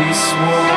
she swore.